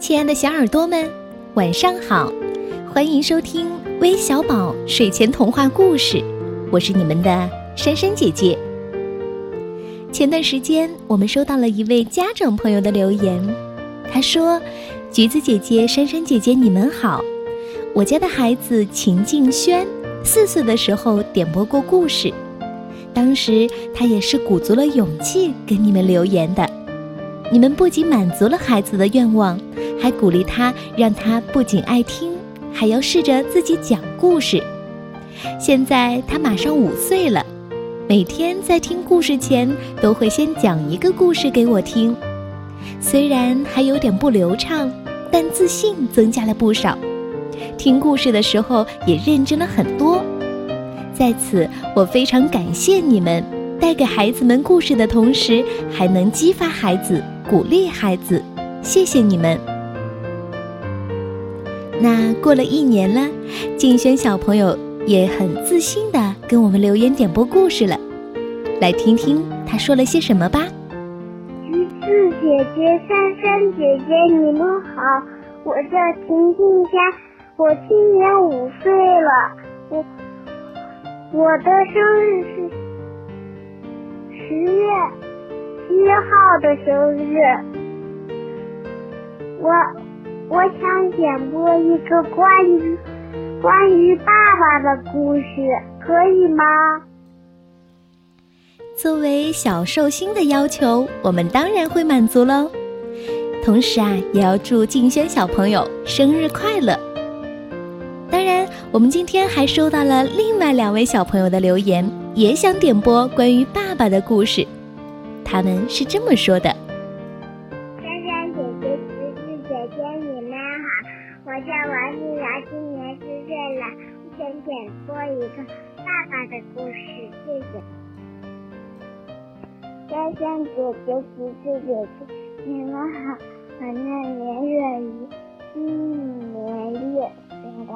亲爱的小耳朵们，晚上好！欢迎收听微小宝睡前童话故事，我是你们的珊珊姐姐。前段时间，我们收到了一位家长朋友的留言，他说：“橘子姐姐、珊珊姐姐，你们好！我家的孩子秦静轩四岁的时候点播过故事，当时他也是鼓足了勇气给你们留言的。你们不仅满足了孩子的愿望。”还鼓励他，让他不仅爱听，还要试着自己讲故事。现在他马上五岁了，每天在听故事前都会先讲一个故事给我听。虽然还有点不流畅，但自信增加了不少。听故事的时候也认真了很多。在此，我非常感谢你们带给孩子们故事的同时，还能激发孩子、鼓励孩子。谢谢你们。那过了一年了，静轩小朋友也很自信的跟我们留言点播故事了，来听听他说了些什么吧。橘子姐姐、珊珊姐姐，你们好，我叫婷婷佳，我今年五岁了，我我的生日是十月七号的生日，我。我想点播一个关于关于爸爸的故事，可以吗？作为小寿星的要求，我们当然会满足喽。同时啊，也要祝静轩小朋友生日快乐。当然，我们今天还收到了另外两位小朋友的留言，也想点播关于爸爸的故事。他们是这么说的。珊珊姐姐、芝芝姐姐，你们好我叫王新瑶，今年四岁了。我想点播一个爸爸的故事，谢谢。珊珊姐姐、橘子姐姐，你们好！我叫连月雨，今年六岁了。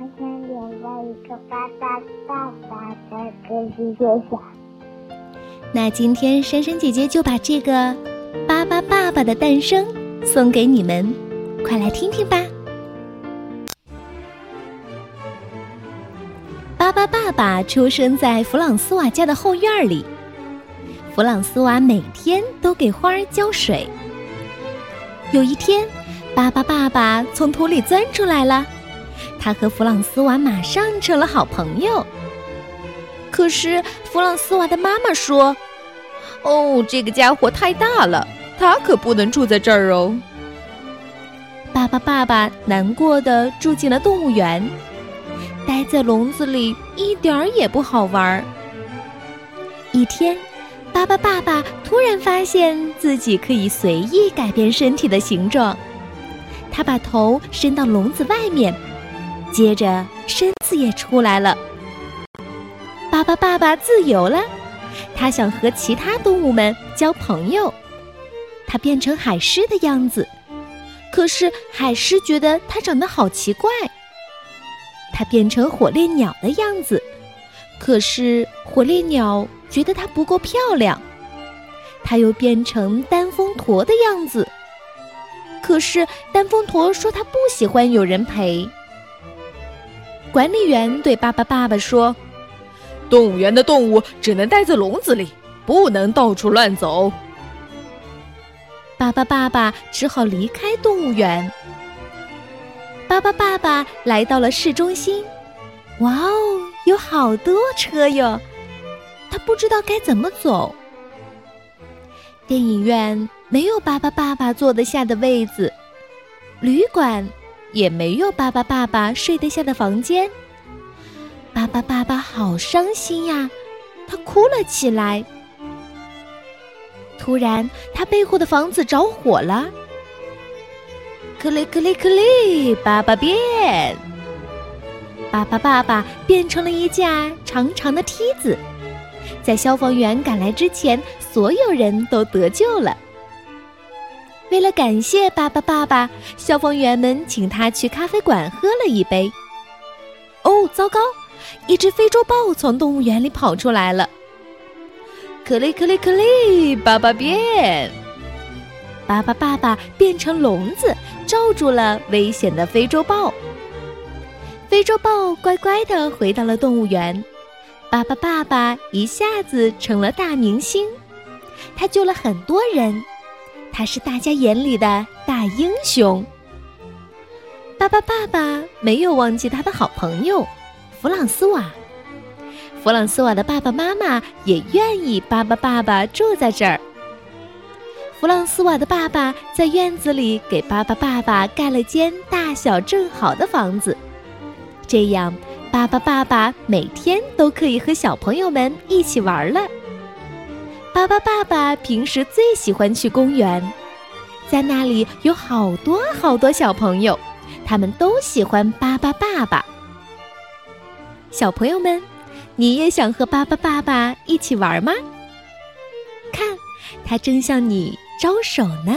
我想点播一个爸爸爸爸的故事，谢谢。那今天珊珊姐姐就把这个《巴巴爸爸的诞生》送给你们，快来听听吧。巴巴爸爸出生在弗朗斯瓦家的后院里。弗朗斯瓦每天都给花儿浇水。有一天，巴巴爸爸从土里钻出来了，他和弗朗斯瓦马上成了好朋友。可是弗朗斯瓦的妈妈说：“哦，这个家伙太大了，他可不能住在这儿哦。”巴巴爸爸难过的住进了动物园。待在笼子里一点儿也不好玩儿。一天，巴巴爸爸突然发现自己可以随意改变身体的形状。他把头伸到笼子外面，接着身子也出来了。巴巴爸爸自由了，他想和其他动物们交朋友。他变成海狮的样子，可是海狮觉得他长得好奇怪。他变成火烈鸟的样子，可是火烈鸟觉得它不够漂亮。他又变成丹峰驼的样子，可是丹峰驼说他不喜欢有人陪。管理员对巴巴爸爸说：“动物园的动物只能待在笼子里，不能到处乱走。”巴巴爸爸只好离开动物园。巴巴爸爸来到了市中心，哇哦，有好多车哟！他不知道该怎么走。电影院没有巴巴爸爸坐得下的位子，旅馆也没有巴巴爸爸睡得下的房间。巴巴爸爸好伤心呀，他哭了起来。突然，他背后的房子着火了。克里克里克里，爸爸变！爸爸爸爸变成了一架长长的梯子，在消防员赶来之前，所有人都得救了。为了感谢爸爸爸爸，消防员们请他去咖啡馆喝了一杯。哦，糟糕！一只非洲豹从动物园里跑出来了。可里可里可里，爸爸变！巴巴爸爸变成笼子，罩住了危险的非洲豹。非洲豹乖乖的回到了动物园，巴巴爸爸一下子成了大明星，他救了很多人，他是大家眼里的大英雄。巴巴爸爸没有忘记他的好朋友弗朗斯瓦，弗朗斯瓦的爸爸妈妈也愿意巴巴爸爸住在这儿。弗朗斯瓦的爸爸在院子里给巴巴爸爸盖了间大小正好的房子，这样巴巴爸爸每天都可以和小朋友们一起玩了。巴巴爸爸平时最喜欢去公园，在那里有好多好多小朋友。他们都喜欢巴巴爸爸。小朋友们，你也想和巴巴爸爸一起玩吗？看，他正向你招手呢。